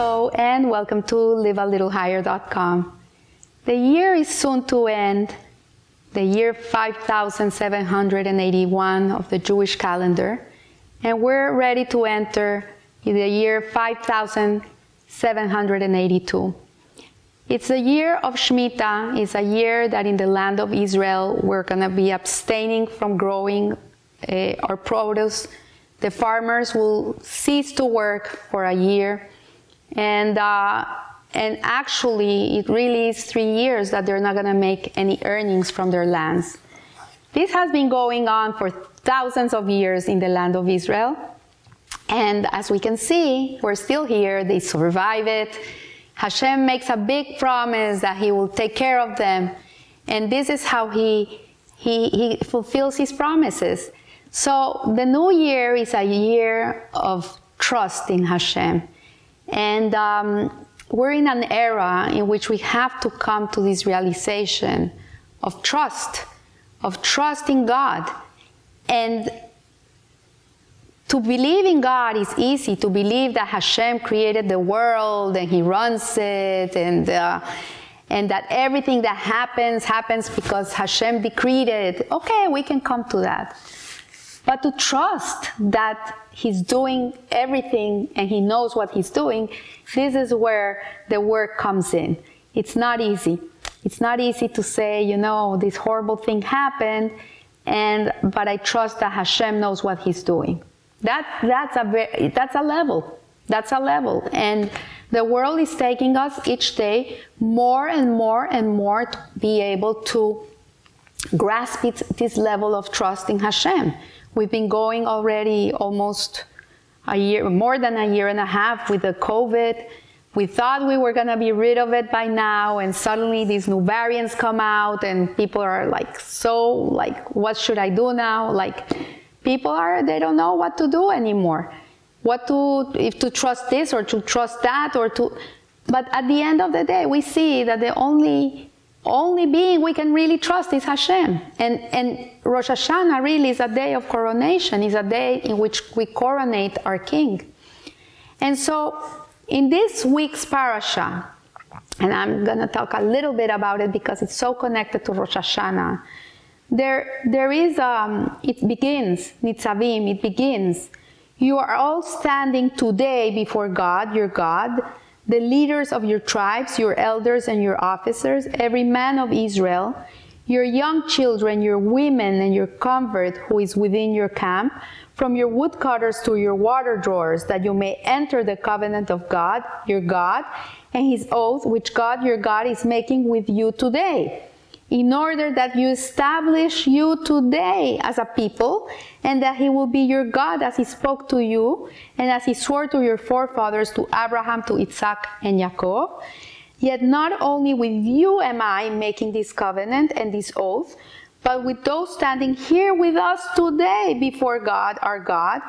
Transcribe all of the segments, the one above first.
Hello, and welcome to livealittlehigher.com. The year is soon to end, the year 5781 of the Jewish calendar, and we're ready to enter the year 5782. It's a year of Shemitah. It's a year that in the land of Israel we're going to be abstaining from growing uh, our produce. The farmers will cease to work for a year and, uh, and actually, it really is three years that they're not going to make any earnings from their lands. This has been going on for thousands of years in the land of Israel. And as we can see, we're still here. They survive it. Hashem makes a big promise that He will take care of them. And this is how He, he, he fulfills His promises. So the new year is a year of trust in Hashem. And um, we're in an era in which we have to come to this realization of trust, of trust in God. And to believe in God is easy. To believe that Hashem created the world and He runs it, and uh, and that everything that happens happens because Hashem decreed it. Okay, we can come to that. But to trust that He's doing everything and He knows what He's doing, this is where the work comes in. It's not easy. It's not easy to say, you know, this horrible thing happened, and but I trust that Hashem knows what He's doing. That that's a that's a level. That's a level, and the world is taking us each day more and more and more to be able to grasp it, this level of trust in Hashem. We've been going already almost a year, more than a year and a half with the COVID. We thought we were going to be rid of it by now, and suddenly these new variants come out, and people are like, so, like, what should I do now? Like, people are, they don't know what to do anymore. What to, if to trust this or to trust that, or to, but at the end of the day, we see that the only only being we can really trust is Hashem. And, and Rosh Hashanah really is a day of coronation, is a day in which we coronate our king. And so in this week's parasha, and I'm going to talk a little bit about it because it's so connected to Rosh Hashanah. There, there is, um, it begins, Nitzavim, it begins. You are all standing today before God, your God, the leaders of your tribes, your elders and your officers, every man of Israel, your young children, your women, and your convert who is within your camp, from your woodcutters to your water drawers, that you may enter the covenant of God, your God, and his oath which God your God is making with you today in order that you establish you today as a people, and that he will be your God as he spoke to you, and as he swore to your forefathers, to Abraham, to Isaac, and Jacob. Yet not only with you am I making this covenant and this oath, but with those standing here with us today before God, our God,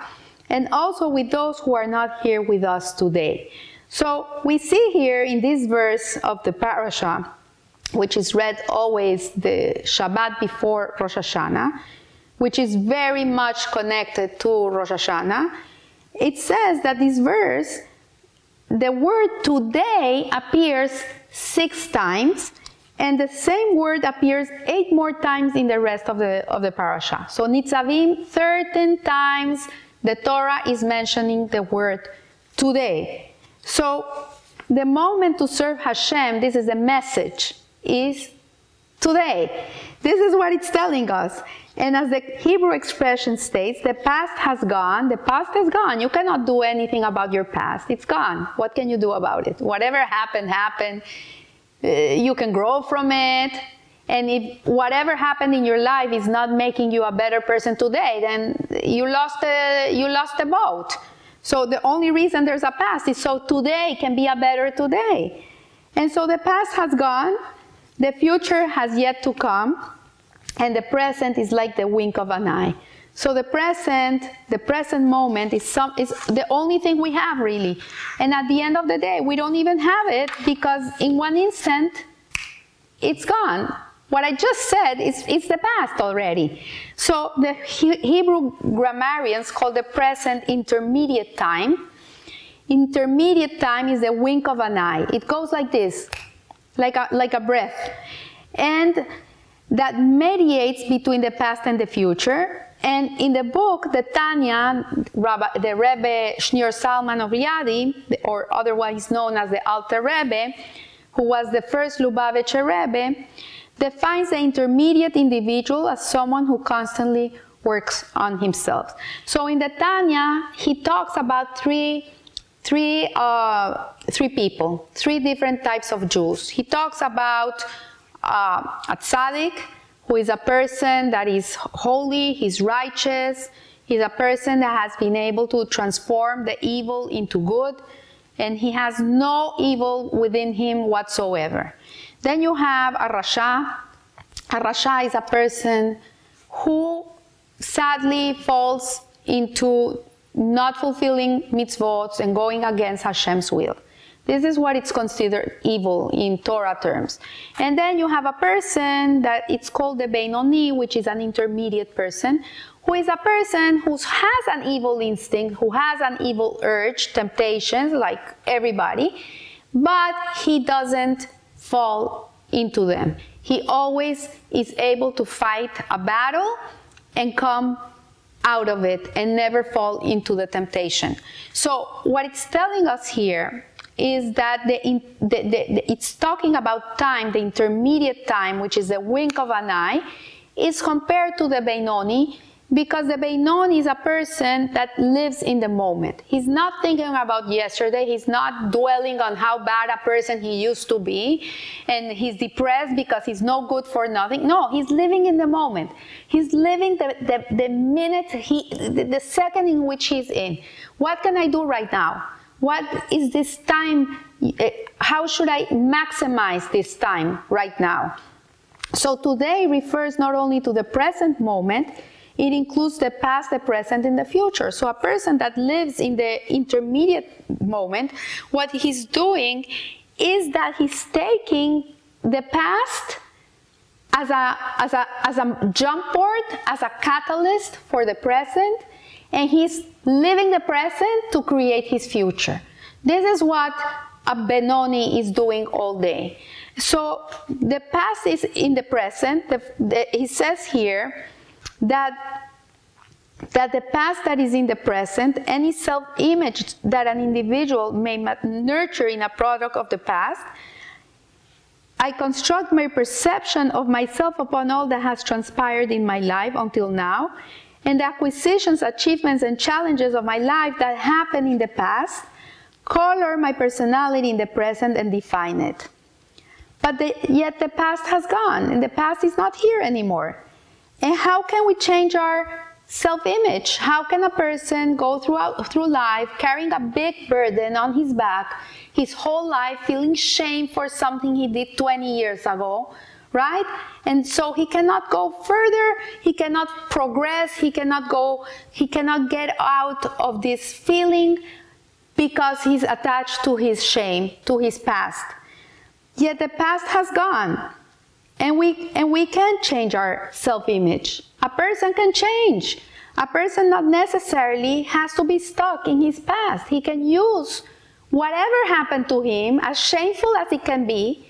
and also with those who are not here with us today. So we see here in this verse of the parasha which is read always the Shabbat before Rosh Hashanah, which is very much connected to Rosh Hashanah, it says that this verse, the word today appears six times, and the same word appears eight more times in the rest of the, of the parasha. So Nitzavim, 13 times the Torah is mentioning the word today. So the moment to serve Hashem, this is a message is today. This is what it's telling us. And as the Hebrew expression states, the past has gone, the past is gone. You cannot do anything about your past. It's gone. What can you do about it? Whatever happened, happened. Uh, you can grow from it. And if whatever happened in your life is not making you a better person today, then you lost the, you lost the boat. So the only reason there's a past is so today can be a better today. And so the past has gone, the future has yet to come, and the present is like the wink of an eye. So the present, the present moment is some is the only thing we have really. And at the end of the day, we don't even have it because in one instant it's gone. What I just said is it's the past already. So the Hebrew grammarians call the present intermediate time intermediate time is the wink of an eye. It goes like this, like a, like a breath. And that mediates between the past and the future. And in the book, the Tanya, the Rebbe Shneur Zalman of Liadi, or otherwise known as the Alter Rebbe, who was the first Lubavitcher Rebbe, defines the intermediate individual as someone who constantly works on himself. So in the Tanya, he talks about three, three, uh, three people, three different types of Jews. He talks about uh, a tzaddik, who is a person that is holy, he's righteous, he's a person that has been able to transform the evil into good, and he has no evil within him whatsoever. Then you have a Rasha. A Rasha is a person who sadly falls into not fulfilling mitzvot and going against Hashem's will. This is what it's considered evil in Torah terms. And then you have a person that it's called the Beinoni, which is an intermediate person, who is a person who has an evil instinct, who has an evil urge, temptations, like everybody, but he doesn't fall into them. He always is able to fight a battle and come out of it and never fall into the temptation. So, what it's telling us here is that the, the, the, it's talking about time, the intermediate time, which is the wink of an eye, is compared to the Beinoni because the Beinoni is a person that lives in the moment. He's not thinking about yesterday. He's not dwelling on how bad a person he used to be. And he's depressed because he's no good for nothing. No, he's living in the moment. He's living the, the, the minute, he, the, the second in which he's in. What can I do right now? What is this time? Eh, how should I maximize this time right now? So today refers not only to the present moment, it includes the past, the present, and the future. So a person that lives in the intermediate moment, what he's doing is that he's taking the past as a, as a, as a jump board, as a catalyst for the present, and he's living the present to create his future. This is what a Benoni is doing all day. So the past is in the present. The, the, he says here that that the past that is in the present, any self-image that an individual may nurture in a product of the past, I construct my perception of myself upon all that has transpired in my life until now, and the acquisitions, achievements, and challenges of my life that happened in the past color my personality in the present and define it. But the, yet the past has gone, and the past is not here anymore. And how can we change our self-image? How can a person go throughout, through life carrying a big burden on his back, his whole life feeling shame for something he did 20 years ago, right? And so he cannot go further, he cannot progress, he cannot go, he cannot get out of this feeling because he's attached to his shame, to his past. Yet the past has gone. And we, and we can change our self image. A person can change. A person not necessarily has to be stuck in his past. He can use whatever happened to him, as shameful as it can be,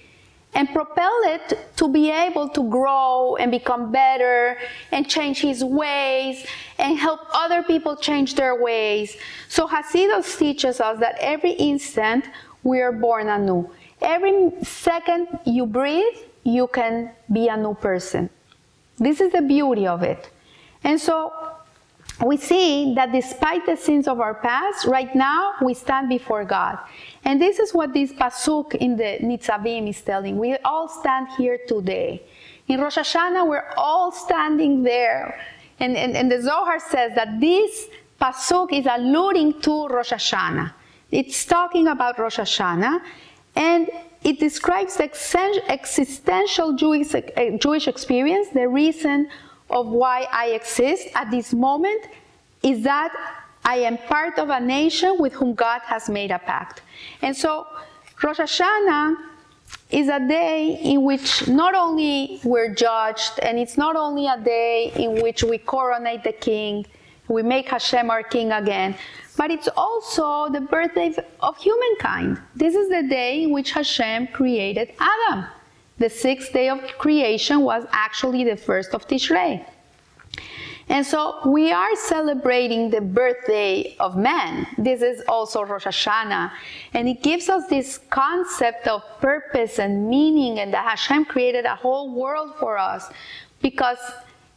and propel it to be able to grow and become better and change his ways and help other people change their ways. So Hasidus teaches us that every instant we are born anew. Every second you breathe, you can be a new person. This is the beauty of it. And so we see that despite the sins of our past, right now we stand before God. And this is what this pasuk in the Nitzavim is telling. We all stand here today. In Rosh Hashanah, we're all standing there. And, and, and the Zohar says that this pasuk is alluding to Rosh Hashanah. It's talking about Rosh Hashanah. And it describes the existential Jewish, uh, Jewish experience, the reason of why I exist at this moment is that I am part of a nation with whom God has made a pact. And so Rosh Hashanah is a day in which not only we're judged, and it's not only a day in which we coronate the king, we make Hashem our king again. But it's also the birthday of humankind. This is the day in which Hashem created Adam. The sixth day of creation was actually the first of Tishrei. And so we are celebrating the birthday of man. This is also Rosh Hashanah. And it gives us this concept of purpose and meaning, and that Hashem created a whole world for us because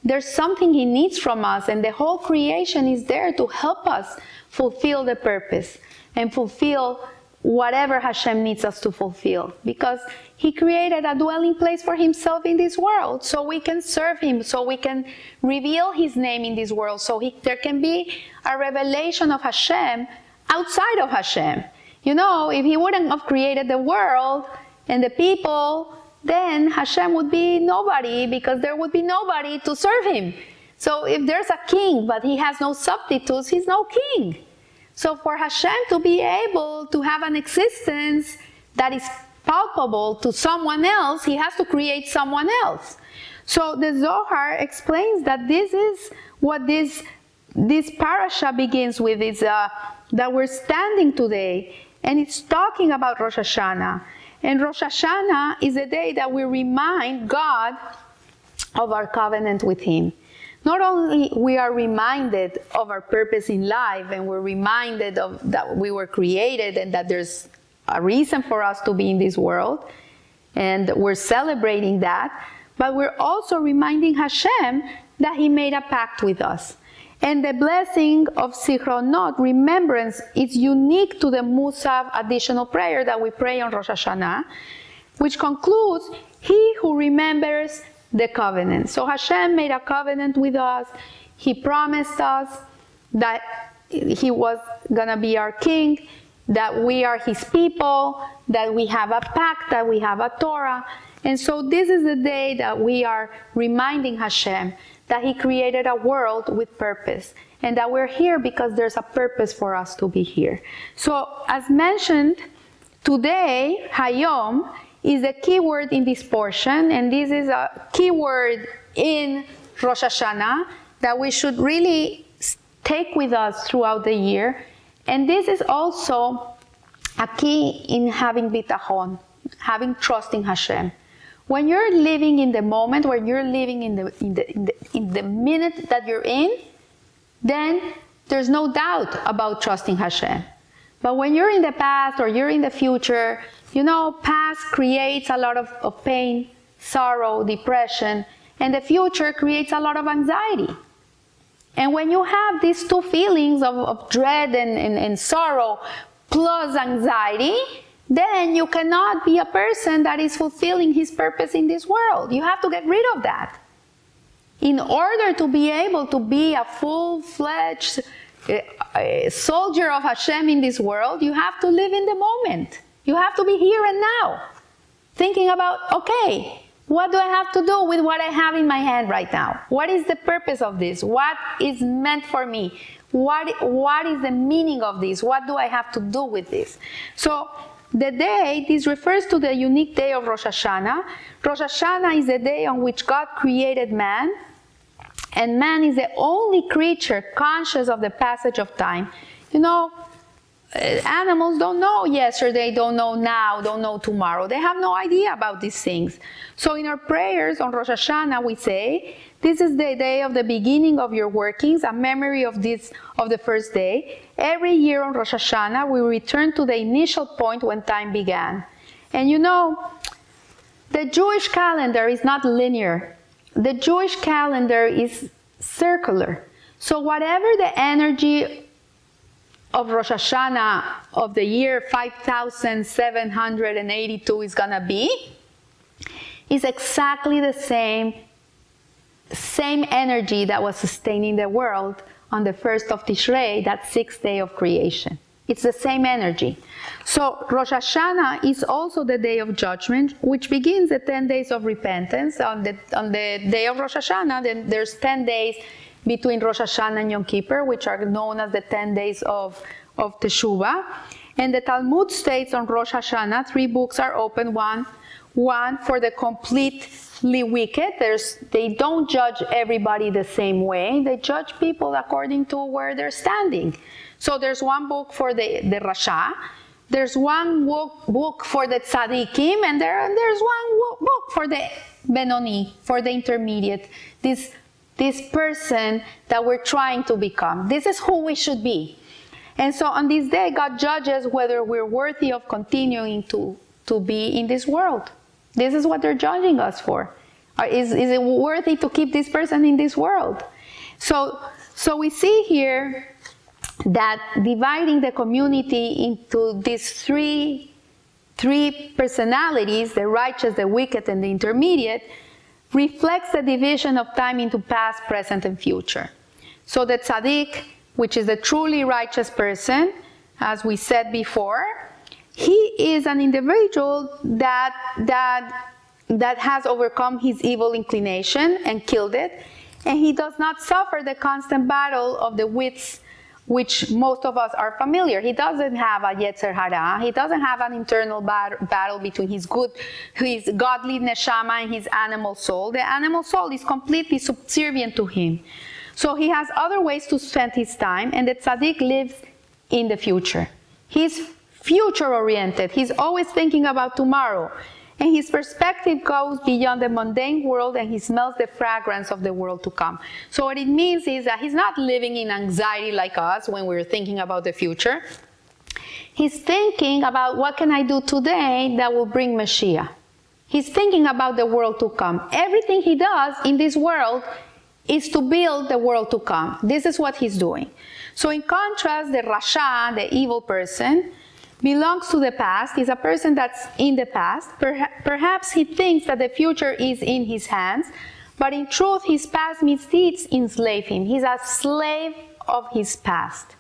there's something He needs from us, and the whole creation is there to help us fulfill the purpose and fulfill whatever Hashem needs us to fulfill. Because he created a dwelling place for himself in this world so we can serve him, so we can reveal his name in this world, so he, there can be a revelation of Hashem outside of Hashem. You know, if he wouldn't have created the world and the people, then Hashem would be nobody because there would be nobody to serve him. So if there's a king but he has no substitutes, he's no king. So for Hashem to be able to have an existence that is palpable to someone else, he has to create someone else. So the Zohar explains that this is what this this parasha begins with is uh, that we're standing today, and it's talking about Rosh Hashanah. And Rosh Hashanah is a day that we remind God of our covenant with Him. Not only we are reminded of our purpose in life, and we're reminded of that we were created and that there's a reason for us to be in this world, and we're celebrating that. But we're also reminding Hashem that He made a pact with us. And the blessing of Zichronot, remembrance, is unique to the Musaf additional prayer that we pray on Rosh Hashanah, which concludes, He who remembers the covenant. So Hashem made a covenant with us. He promised us that He was going to be our king that we are his people, that we have a pact, that we have a Torah. And so this is the day that we are reminding Hashem that he created a world with purpose and that we're here because there's a purpose for us to be here. So as mentioned, today, Hayom is a key word in this portion and this is a key word in Rosh Hashanah that we should really take with us throughout the year and this is also a key in having bitachon, having trust in Hashem. When you're living in the moment, when you're living in the, in the, in the, in the minute that you're in, then there's no doubt about trusting Hashem. But when you're in the past or you're in the future, you know, past creates a lot of, of pain, sorrow, depression, and the future creates a lot of anxiety. And when you have these two feelings of, of dread and, and, and sorrow plus anxiety, then you cannot be a person that is fulfilling his purpose in this world. You have to get rid of that. In order to be able to be a full fledged uh, soldier of Hashem in this world, you have to live in the moment. You have to be here and now. Thinking about, okay, what do I have to do with what I have in my hand right now? What is the purpose of this? What is meant for me? What, what is the meaning of this? What do I have to do with this? So, the day, this refers to the unique day of Rosh Hashanah. Rosh Hashanah is the day on which God created man, and man is the only creature conscious of the passage of time. You know, Uh, animals don't know yesterday, don't know now, don't know tomorrow. They have no idea about these things. So in our prayers on Rosh Hashanah, we say, this is the day of the beginning of your workings, a memory of this of the first day. Every year on Rosh Hashanah, we return to the initial point when time began. And you know, the Jewish calendar is not linear. The Jewish calendar is circular. So whatever the energy of Rosh Hashanah of the year 5782 is going to be is exactly the same same energy that was sustaining the world on the first of Tishrei, that sixth day of creation. It's the same energy. So Rosh Hashanah is also the day of judgment, which begins the 10 days of repentance. On the, on the day of Rosh Hashanah, then there's 10 days between Rosh Hashanah and Yom Kippur, which are known as the 10 days of, of Teshuvah. And the Talmud states on Rosh Hashanah, three books are open. One, one for the completely wicked. There's, they don't judge everybody the same way. They judge people according to where they're standing. So there's one book for the, the Rasha, there's one book, book for the Tzadikim, and there, there's one book for the Benoni, for the intermediate. This, this person that we're trying to become. This is who we should be. And so on this day, God judges whether we're worthy of continuing to, to be in this world. This is what they're judging us for. Is, is it worthy to keep this person in this world? So, so we see here that dividing the community into these three, three personalities, the righteous, the wicked, and the intermediate, reflects the division of time into past, present, and future. So the tzaddik, which is a truly righteous person, as we said before, he is an individual that, that, that has overcome his evil inclination and killed it, and he does not suffer the constant battle of the wits which most of us are familiar. He doesn't have a Yetzer Hara. He doesn't have an internal bat- battle between his good, his godly neshama and his animal soul. The animal soul is completely subservient to him. So he has other ways to spend his time, and the tzaddik lives in the future. He's future oriented. He's always thinking about tomorrow. And his perspective goes beyond the mundane world and he smells the fragrance of the world to come. So, what it means is that he's not living in anxiety like us when we're thinking about the future. He's thinking about what can I do today that will bring Mashiach. He's thinking about the world to come. Everything he does in this world is to build the world to come. This is what he's doing. So, in contrast, the Rasha, the evil person, belongs to the past, is a person that's in the past. Perhaps he thinks that the future is in his hands, but in truth, his past misdeeds enslave him. He's a slave of his past.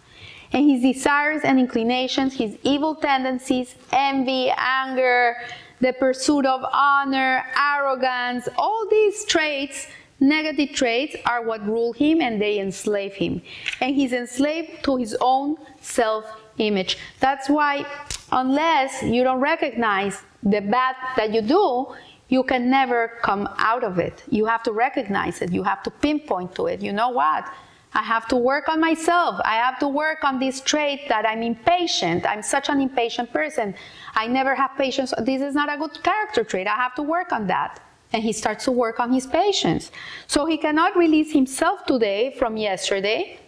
And his desires and inclinations, his evil tendencies, envy, anger, the pursuit of honor, arrogance, all these traits, negative traits, are what rule him and they enslave him. And he's enslaved to his own self image. That's why, unless you don't recognize the bad that you do, you can never come out of it. You have to recognize it. You have to pinpoint to it. You know what? I have to work on myself. I have to work on this trait that I'm impatient. I'm such an impatient person. I never have patience. This is not a good character trait. I have to work on that. And he starts to work on his patience. So he cannot release himself today from yesterday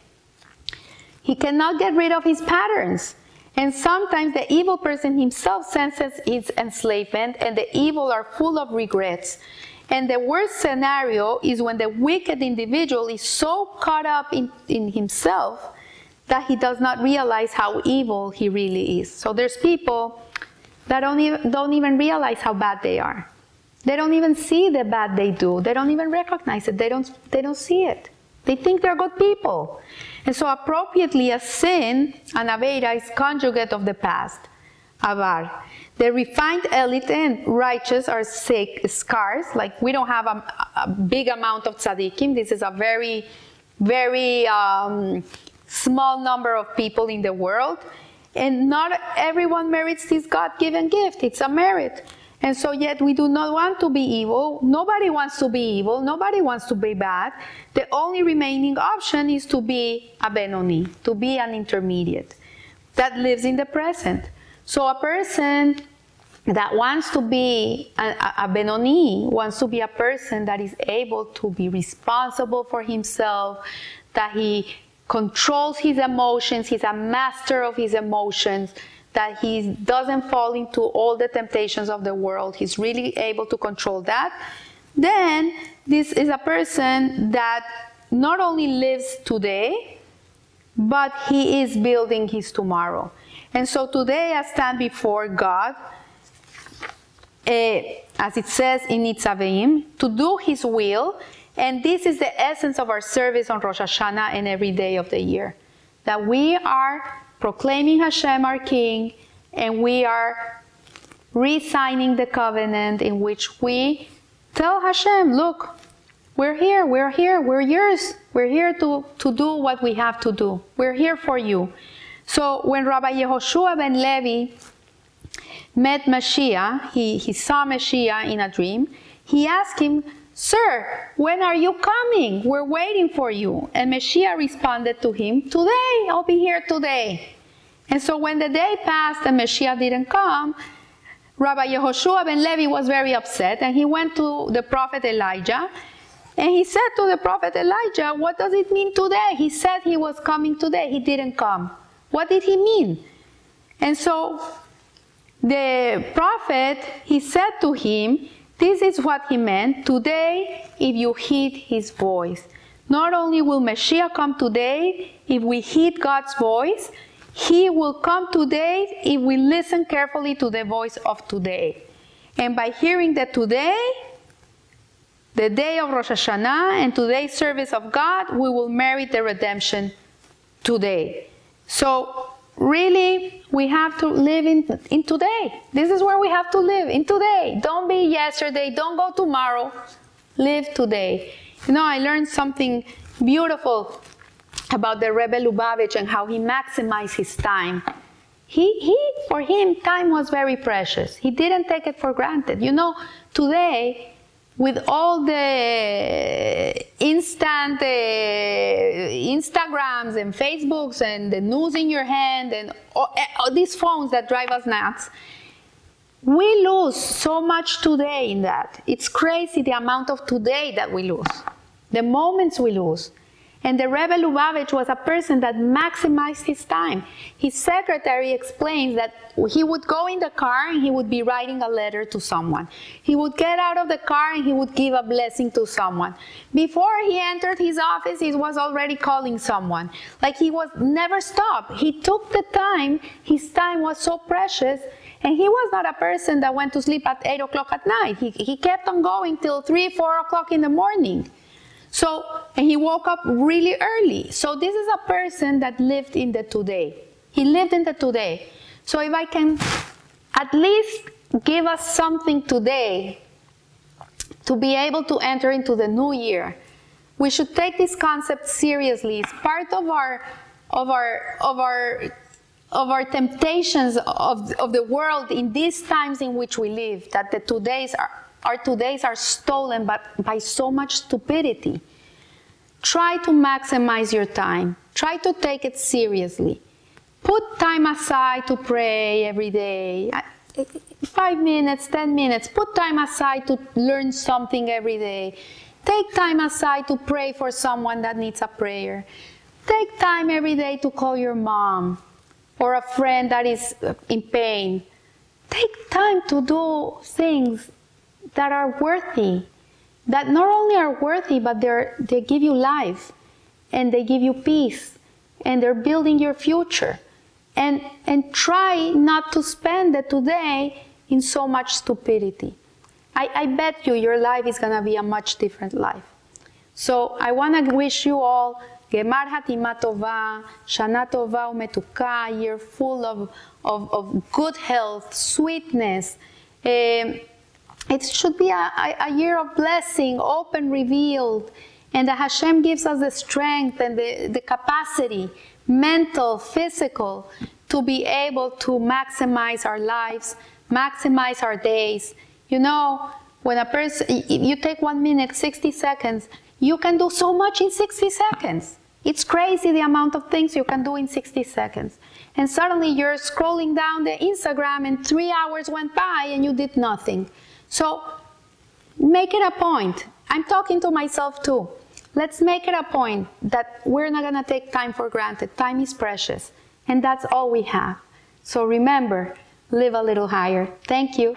he cannot get rid of his patterns. And sometimes the evil person himself senses his enslavement, and the evil are full of regrets. And the worst scenario is when the wicked individual is so caught up in, in himself that he does not realize how evil he really is. So there's people that don't even, don't even realize how bad they are. They don't even see the bad they do. They don't even recognize it. They don't, they don't see it. They think they're good people. And so appropriately a sin, an Aveira, is conjugate of the past, Avar. The refined elite and righteous are sick, scarce, like we don't have a, a big amount of tzaddikim. This is a very, very um, small number of people in the world. And not everyone merits this God given gift. It's a merit. And so, yet we do not want to be evil. Nobody wants to be evil. Nobody wants to be bad. The only remaining option is to be a Benoni, to be an intermediate that lives in the present. So, a person that wants to be a, a, Benoni wants to be a person that is able to be responsible for himself, that he controls his emotions, he's a master of his emotions that he doesn't fall into all the temptations of the world. He's really able to control that. Then, this is a person that not only lives today, but he is building his tomorrow. And so today I stand before God, uh, as it says in Nitzavim, to do his will. And this is the essence of our service on Rosh Hashanah and every day of the year. That we are proclaiming Hashem our King, and we are re-signing the covenant in which we tell Hashem, look, we're here, we're here, we're yours. We're here to, to do what we have to do. We're here for you. So when Rabbi Yehoshua ben Levi met Mashiach, he, he saw Mashiach in a dream, he asked him, Sir, when are you coming? We're waiting for you. And Messiah responded to him, Today, I'll be here today. And so when the day passed and Messiah didn't come, Rabbi Yehoshua ben Levi was very upset and he went to the prophet Elijah and he said to the prophet Elijah, What does it mean today? He said he was coming today. He didn't come. What did he mean? And so the prophet, he said to him, This is what he meant. Today, if you heed his voice, not only will Messiah come today if we heed God's voice, he will come today if we listen carefully to the voice of today. And by hearing that today, the day of Rosh Hashanah and today's service of God, we will merit the redemption today. So, really, we have to live in, in today. This is where we have to live, in today. Don't be yesterday, don't go tomorrow. Live today. You know, I learned something beautiful about the Rebbe Lubavitch and how he maximized his time. He, he, for him, time was very precious. He didn't take it for granted. You know, today, with all the instant uh, Instagrams and Facebooks and the news in your hand and all, all these phones that drive us nuts, we lose so much today in that. It's crazy the amount of today that we lose, the moments we lose. And the Rebbe Lubavitch was a person that maximized his time. His secretary explains that he would go in the car and he would be writing a letter to someone. He would get out of the car and he would give a blessing to someone. Before he entered his office, he was already calling someone. Like he was never stopped. He took the time, his time was so precious. And he was not a person that went to sleep at 8 o'clock at night. He, he kept on going till 3, 4 o'clock in the morning. So, and he woke up really early. So, this is a person that lived in the today. He lived in the today. So, if I can at least give us something today to be able to enter into the new year, we should take this concept seriously. It's part of our of our of our of our temptations of, of the world in these times in which we live, that the todays are our todays are stolen but by so much stupidity. Try to maximize your time. Try to take it seriously. Put time aside to pray every day. Five minutes, ten minutes. Put time aside to learn something every day. Take time aside to pray for someone that needs a prayer. Take time every day to call your mom or a friend that is in pain. Take time to do things that are worthy, that not only are worthy, but they they give you life and they give you peace and they're building your future. And, and try not to spend the today in so much stupidity. I, I bet you your life is going to be a much different life. So I want to wish you all Gemar Hatima Tova, Shana Tova Umetuka, year full of, of, of good health, sweetness. Um, it should be a, a, year of blessing, open, revealed, and that Hashem gives us the strength and the, the capacity, mental, physical, to be able to maximize our lives, maximize our days. You know, when a person, you take one minute, 60 seconds, you can do so much in 60 seconds. It's crazy the amount of things you can do in 60 seconds. And suddenly you're scrolling down the Instagram and three hours went by and you did nothing. So make it a point. I'm talking to myself too. Let's make it a point that we're not going to take time for granted. Time is precious, and that's all we have. So remember, live a little higher. Thank you.